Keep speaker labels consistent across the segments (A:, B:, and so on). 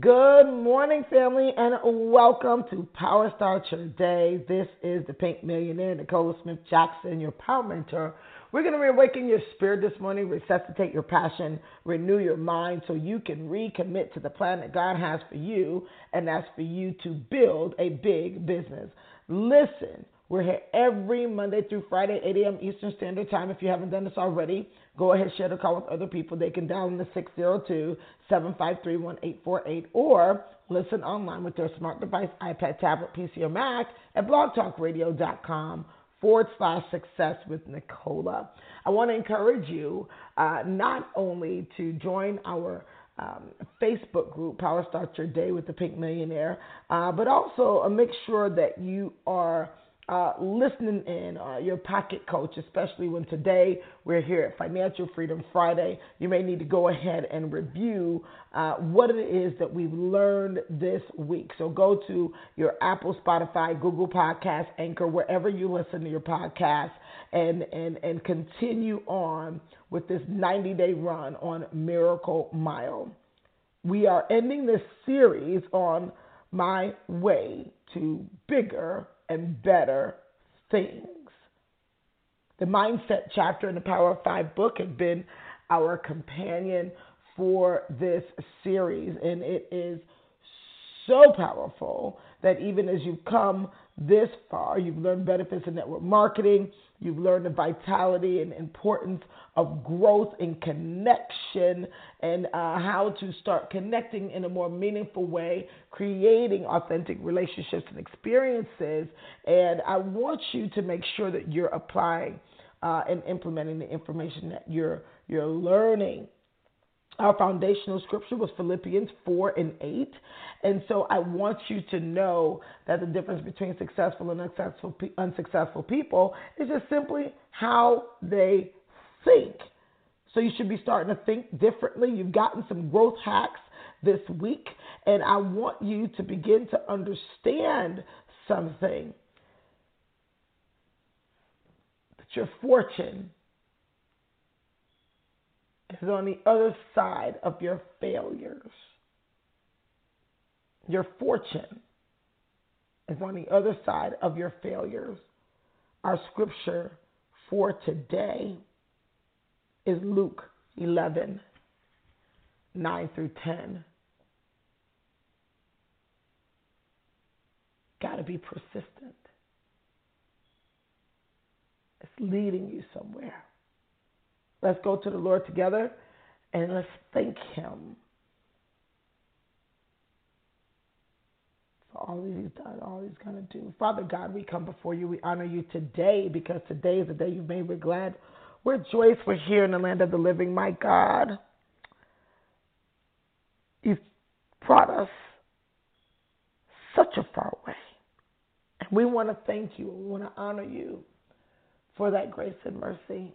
A: Good morning, family, and welcome to Power Start Your Day. This is the Pink Millionaire, Nicola Smith Jackson, your power mentor. We're going to reawaken your spirit this morning, resuscitate your passion, renew your mind so you can recommit to the plan that God has for you, and that's for you to build a big business. Listen, we're here every Monday through Friday, 8 a.m. Eastern Standard Time. If you haven't done this already, go ahead, share the call with other people. They can dial in the 602 753 1848 or listen online with their smart device, iPad, tablet, PC, or Mac at blogtalkradio.com forward slash success with Nicola. I want to encourage you uh, not only to join our um, Facebook group, Power Start Your Day with the Pink Millionaire, uh, but also uh, make sure that you are uh, listening in, uh, your pocket coach, especially when today we're here at Financial Freedom Friday. You may need to go ahead and review uh, what it is that we've learned this week. So go to your Apple, Spotify, Google Podcast, Anchor, wherever you listen to your podcast, and, and, and continue on with this 90 day run on Miracle Mile. We are ending this series on my way to bigger and better things. The Mindset chapter in the Power of Five book has been our companion for this series, and it is so powerful that even as you've come this far, you've learned benefits of network marketing, you've learned the vitality and importance of growth and connection, and uh, how to start connecting in a more meaningful way, creating authentic relationships and experiences. And I want you to make sure that you're applying uh, and implementing the information that you're you're learning our foundational scripture was Philippians 4 and 8. And so I want you to know that the difference between successful and unsuccessful, unsuccessful people is just simply how they think. So you should be starting to think differently. You've gotten some growth hacks this week, and I want you to begin to understand something that your fortune is on the other side of your failures. Your fortune is on the other side of your failures. Our scripture for today is Luke 11 9 through 10. Got to be persistent. It's leading you somewhere. Let's go to the Lord together and let's thank Him for all He's done, all He's going to do. Father God, we come before you. We honor you today because today is the day you've made. We're glad. We're joyous. We're here in the land of the living. My God, you've brought us such a far way. And we want to thank you. We want to honor you for that grace and mercy.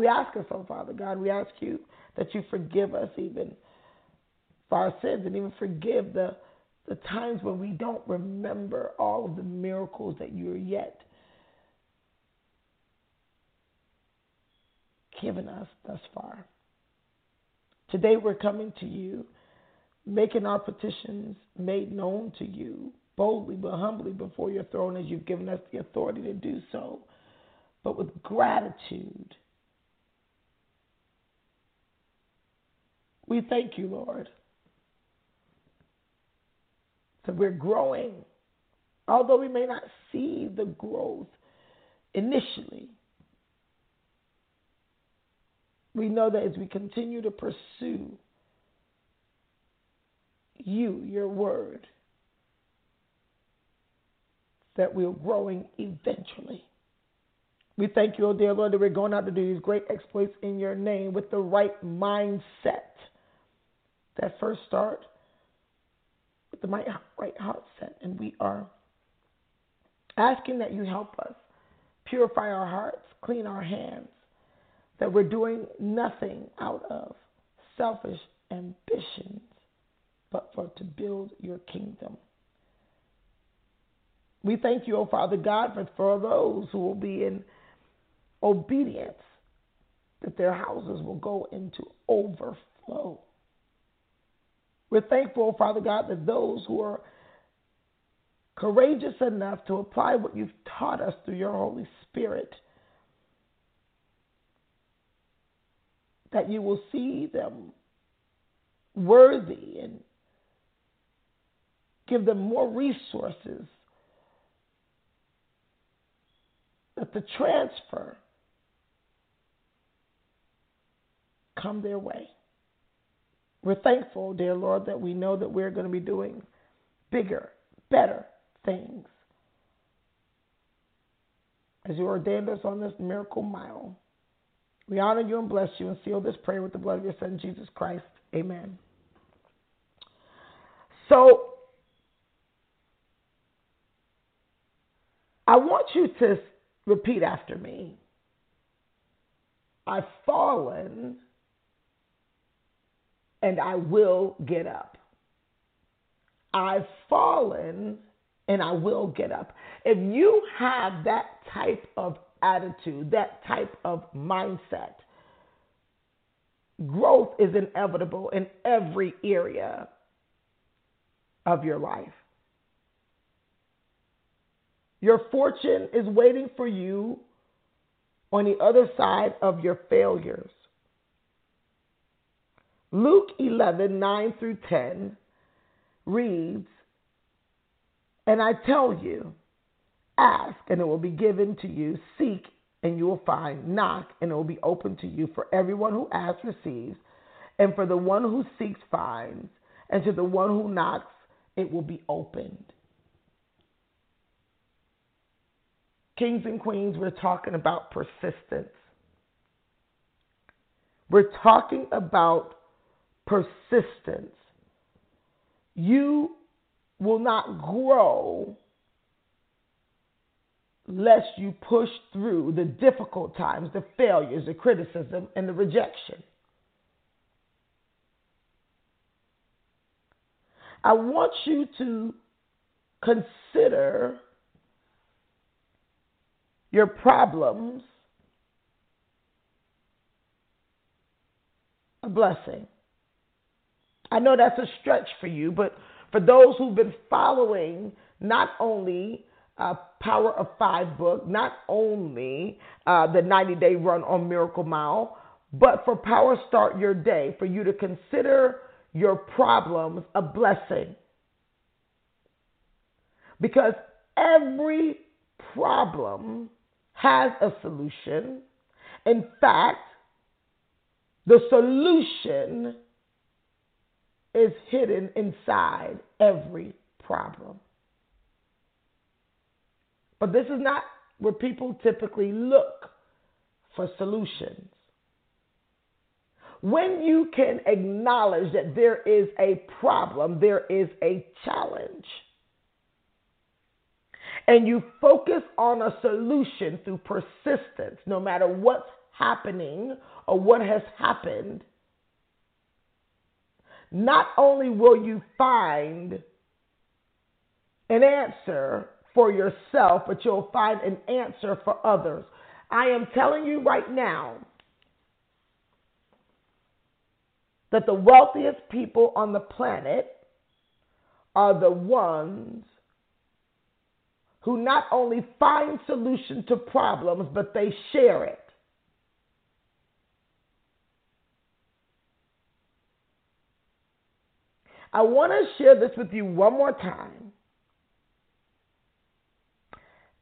A: We ask us, oh Father God, we ask you that you forgive us even for our sins and even forgive the, the times when we don't remember all of the miracles that you are yet given us thus far. Today we're coming to you, making our petitions made known to you boldly but humbly before your throne as you've given us the authority to do so, but with gratitude We thank you, Lord. So we're growing. Although we may not see the growth initially, we know that as we continue to pursue you, your word, that we're growing eventually. We thank you, oh dear Lord, that we're going out to do these great exploits in your name with the right mindset. That first start with the right heart set. And we are asking that you help us purify our hearts, clean our hands, that we're doing nothing out of selfish ambitions, but for to build your kingdom. We thank you, O oh Father God, for, for those who will be in obedience, that their houses will go into overflow. We're thankful, Father God, that those who are courageous enough to apply what you've taught us through your Holy Spirit, that you will see them worthy and give them more resources, that the transfer come their way. We're thankful, dear Lord, that we know that we're going to be doing bigger, better things. As you ordained us on this miracle mile, we honor you and bless you and seal this prayer with the blood of your Son, Jesus Christ. Amen. So, I want you to repeat after me. I've fallen and I will get up. I've fallen and I will get up. If you have that type of attitude, that type of mindset, growth is inevitable in every area of your life. Your fortune is waiting for you on the other side of your failures. Luke 11, 9 through 10 reads, And I tell you, ask and it will be given to you, seek and you will find, knock and it will be open to you. For everyone who asks receives, and for the one who seeks finds, and to the one who knocks it will be opened. Kings and queens, we're talking about persistence. We're talking about persistence. You will not grow lest you push through the difficult times, the failures, the criticism, and the rejection. I want you to consider your problems a blessing. I know that's a stretch for you, but for those who've been following not only uh, Power of Five book, not only uh, the 90 day run on Miracle Mile, but for Power Start Your Day, for you to consider your problems a blessing. Because every problem has a solution. In fact, the solution is hidden inside every problem. But this is not where people typically look for solutions. When you can acknowledge that there is a problem, there is a challenge, and you focus on a solution through persistence, no matter what's happening or what has happened, not only will you find an answer for yourself, but you'll find an answer for others. I am telling you right now that the wealthiest people on the planet are the ones who not only find solution to problems, but they share it. I want to share this with you one more time.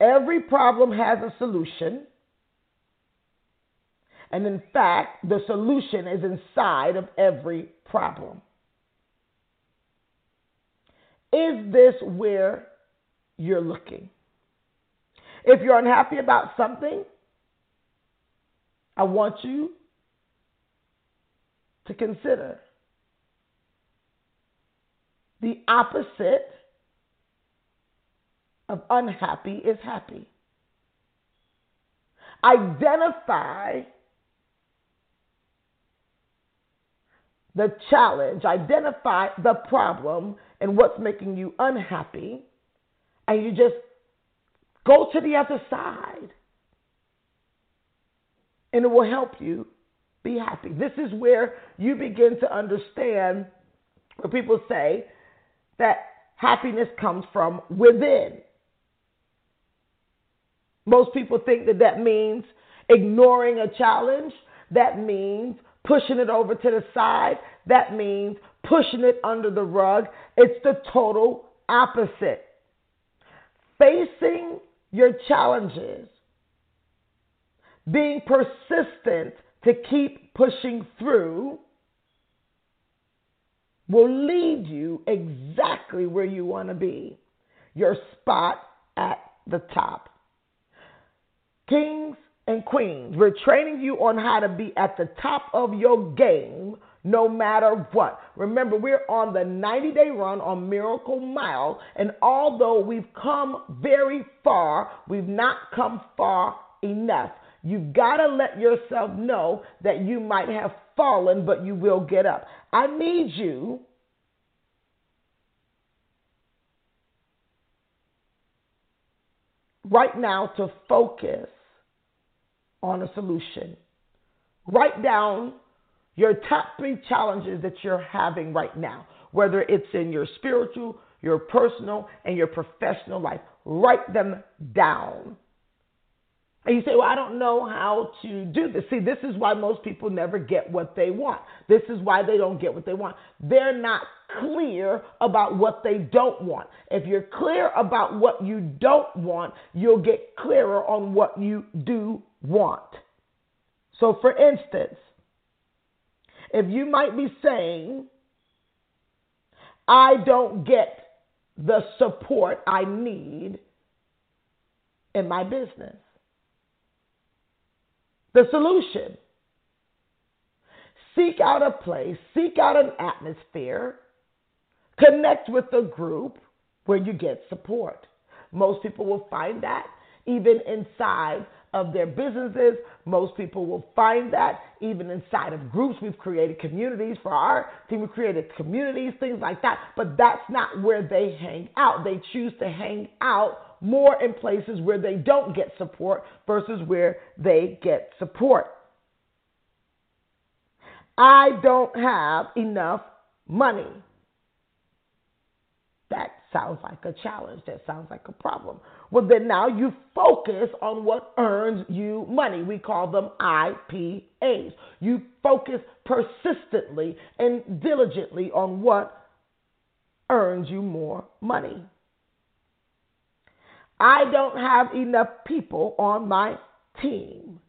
A: Every problem has a solution. And in fact, the solution is inside of every problem. Is this where you're looking? If you're unhappy about something, I want you to consider the opposite of unhappy is happy. Identify the challenge, identify the problem and what's making you unhappy, and you just go to the other side. And it will help you be happy. This is where you begin to understand where people say that happiness comes from within. Most people think that that means ignoring a challenge. That means pushing it over to the side. That means pushing it under the rug. It's the total opposite. Facing your challenges, being persistent to keep pushing through, will lead you exactly where you want to be your spot at the top. Kings and queens, we're training you on how to be at the top of your game no matter what. Remember, we're on the 90 day run on Miracle Mile, and although we've come very far, we've not come far enough. You've got to let yourself know that you might have fallen, but you will get up. I need you right now to focus on a solution. Write down your top three challenges that you're having right now, whether it's in your spiritual, your personal, and your professional life. Write them down. And you say, Well, I don't know how to do this. See, this is why most people never get what they want. This is why they don't get what they want. They're not clear about what they don't want. If you're clear about what you don't want, you'll get clearer on what you do want. So, for instance, if you might be saying, I don't get the support I need in my business. The solution seek out a place, seek out an atmosphere, connect with a group where you get support. Most people will find that even inside of their businesses. Most people will find that even inside of groups. We've created communities for our team. We've created communities, things like that. But that's not where they hang out. They choose to hang out more in places where they don't get support versus where they get support. I don't have enough money. That sounds like a challenge. That sounds like a problem. Well, then now you focus on what earns you money. We call them IPAs. You focus persistently and diligently on what earns you more money. I don't have enough people on my team.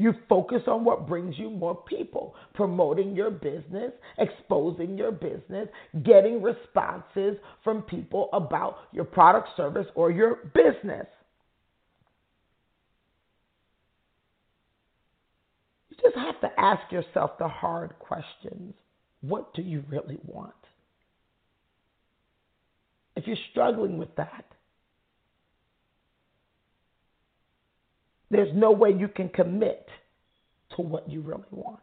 A: You focus on what brings you more people, promoting your business, exposing your business, getting responses from people about your product, service, or your business. You just have to ask yourself the hard questions. What do you really want? If you're struggling with that, there's no way you can commit to what you really want.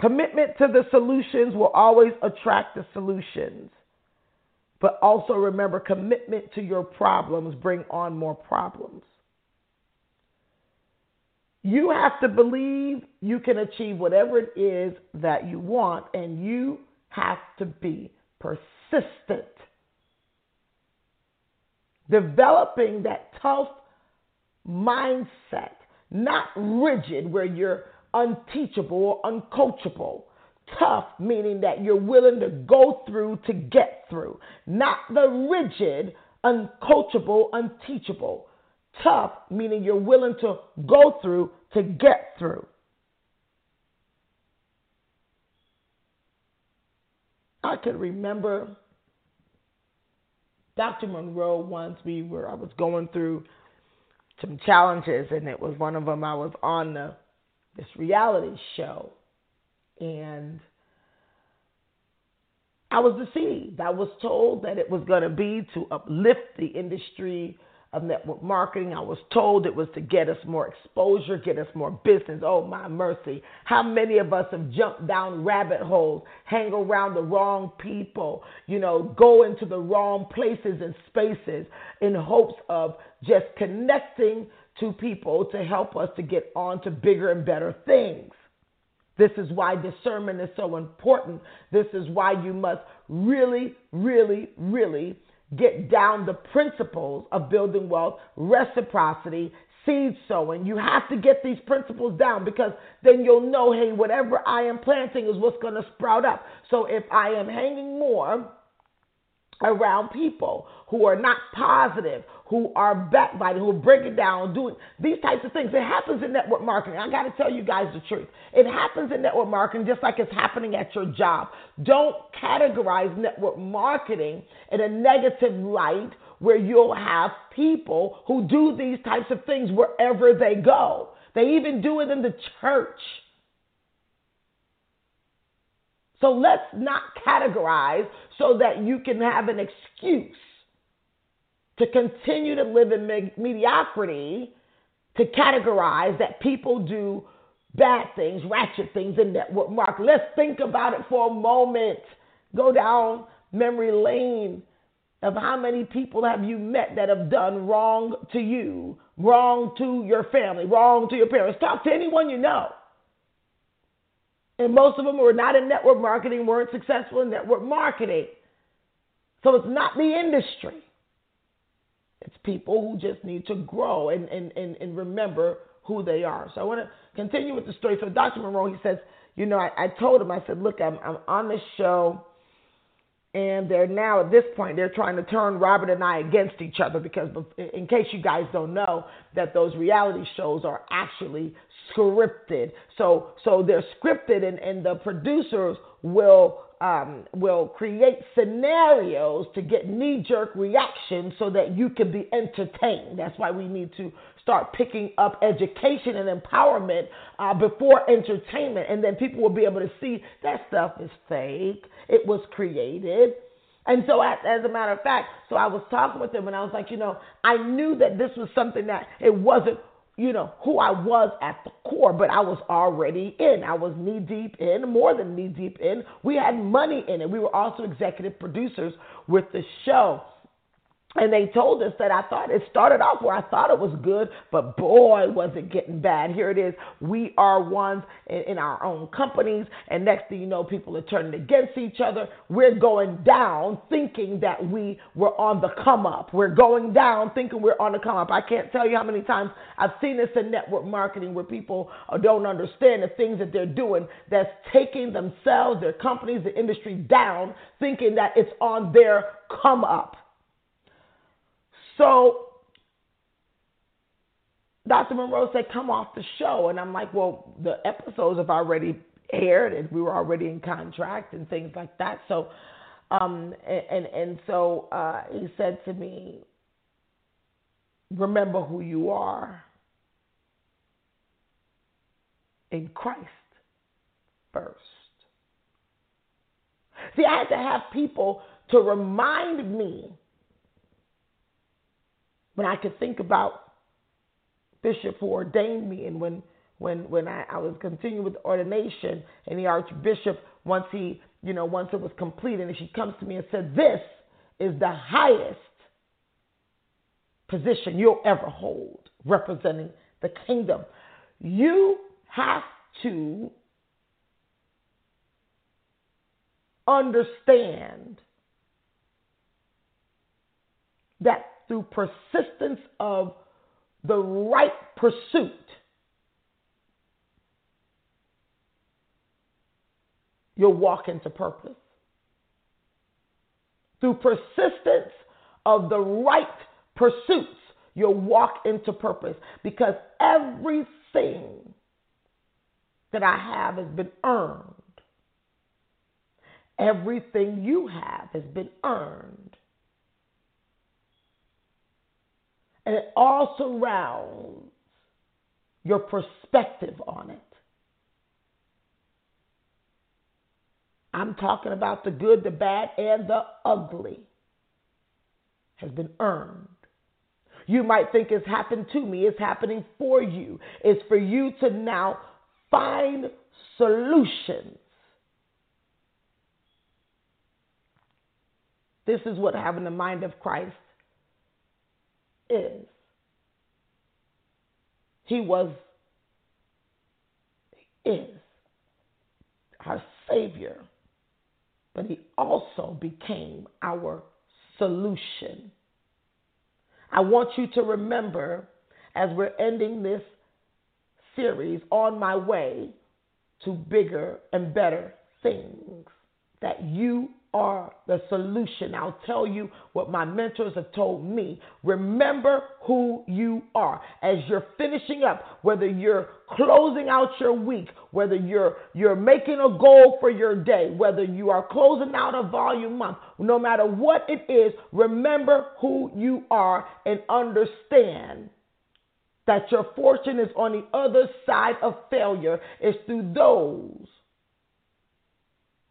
A: Commitment to the solutions will always attract the solutions. But also remember, commitment to your problems bring on more problems. You have to believe you can achieve whatever it is that you want, and you have to be persistent developing that tough mindset, not rigid where you're unteachable or uncoachable. Tough meaning that you're willing to go through to get through, not the rigid, uncoachable, unteachable. Tough meaning you're willing to go through to get through. I can remember Dr. Monroe once we were I was going through some challenges and it was one of them I was on the this reality show and I was deceived. I was told that it was going to be to uplift the industry of network marketing. I was told it was to get us more exposure, get us more business. Oh, my mercy. How many of us have jumped down rabbit holes, hang around the wrong people, you know, go into the wrong places and spaces in hopes of just connecting to people to help us to get on to bigger and better things. This is why discernment is so important. This is why you must really, really, really get down the principles of building wealth, reciprocity, seed sowing. You have to get these principles down because then you'll know hey, whatever I am planting is what's going to sprout up. So if I am hanging more, around people who are not positive, who are backbiting, who are breaking down, doing these types of things. It happens in network marketing. I got to tell you guys the truth. It happens in network marketing just like it's happening at your job. Don't categorize network marketing in a negative light where you'll have people who do these types of things wherever they go. They even do it in the church. So let's not categorize so that you can have an excuse to continue to live in me- mediocrity, to categorize that people do bad things, ratchet things in network marketing. Let's think about it for a moment. Go down memory lane of how many people have you met that have done wrong to you, wrong to your family, wrong to your parents. Talk to anyone you know. And most of them were not in network marketing weren't successful in network marketing. So it's not the industry. It's people who just need to grow and, and, and, and remember who they are. So I want to continue with the story. So Dr. Monroe, he says, you know, I, I told him, I said, look, I'm, I'm on this show and they're now at this point they're trying to turn Robert and I against each other because in case you guys don't know that those reality shows are actually scripted so so they're scripted and, and the producers will um, will create scenarios to get knee jerk reactions so that you can be entertained. That's why we need to start picking up education and empowerment uh, before entertainment. And then people will be able to see that stuff is fake, it was created. And so, as, as a matter of fact, so I was talking with him and I was like, you know, I knew that this was something that it wasn't you know, who I was at the core, but I was already in. I was knee deep in, more than knee deep in. We had money in it. We were also executive producers with the show. And they told us that I thought it started off where I thought it was good, but boy, was it getting bad. Here it is. We are ones in, in, our own companies, and next thing you know, people are turning against each other. We're going down thinking that we were on the come up. We're going down thinking we're on the come up. I can't tell you how many times I've seen this in network marketing where people don't understand the things that they're doing that's taking themselves, their companies, the industry down, thinking that it's on their come up. So Dr. Monroe said, come off the show. And I'm like, well, the episodes have already aired and we were already in contract and things like that. So, um, and, and, so uh, he said to me, remember who you are in Christ first. See, I had to have people to remind me when I could think about Bishop who ordained me and when when when I, I was continuing with ordination and the Archbishop once he you know once it was complete and she comes to me and said this is the highest position you'll ever hold representing the kingdom. You have to understand that through persistence of the right pursuit. You'll walk into purpose. Through persistence of the right pursuits, you'll walk into purpose because everything that I have has been earned. Everything you have has been earned And it all surrounds your perspective on it. I'm talking about the good, the bad, and the ugly has been earned. You might think it's happened to me, it's happening for you. It's for you to now find solutions. This is what having the mind of Christ is. He was, he is our Savior, but He also became our solution. I want you to remember as we're ending this series on my way to bigger and better things that you are the solution. I'll tell you what my mentors have told me. Remember who you are. As you're finishing up, whether you're closing out your week, whether you're you're making a goal for your day, whether you are closing out a volume month, no matter what it is, remember who you are and understand that your fortune is on the other side of failure. It's through those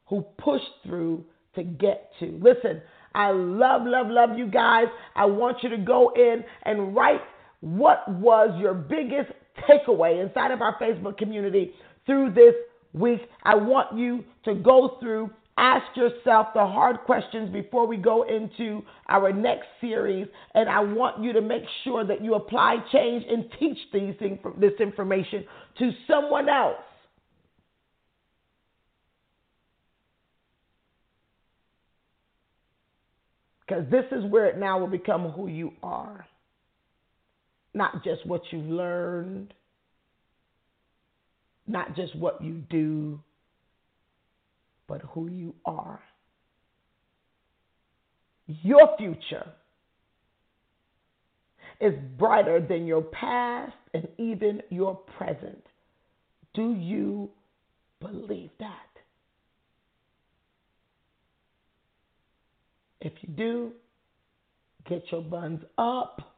A: who push through to get to. Listen, I love, love, love you guys. I want you to go in and write what was your biggest takeaway inside of our Facebook community through this week. I want you to go through, ask yourself the hard questions before we go into our next series. And I want you to make sure that you apply change and teach these this information to someone else Because this is where it now will become who you are, not just what you've learned, not just what you do, but who you are. Your future is brighter than your past and even your present. Do you believe that? If you do, get your buns up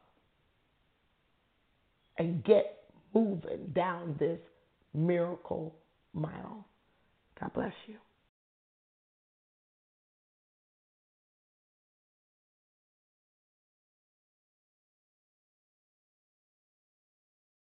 A: and get moving down this miracle mile. God bless you.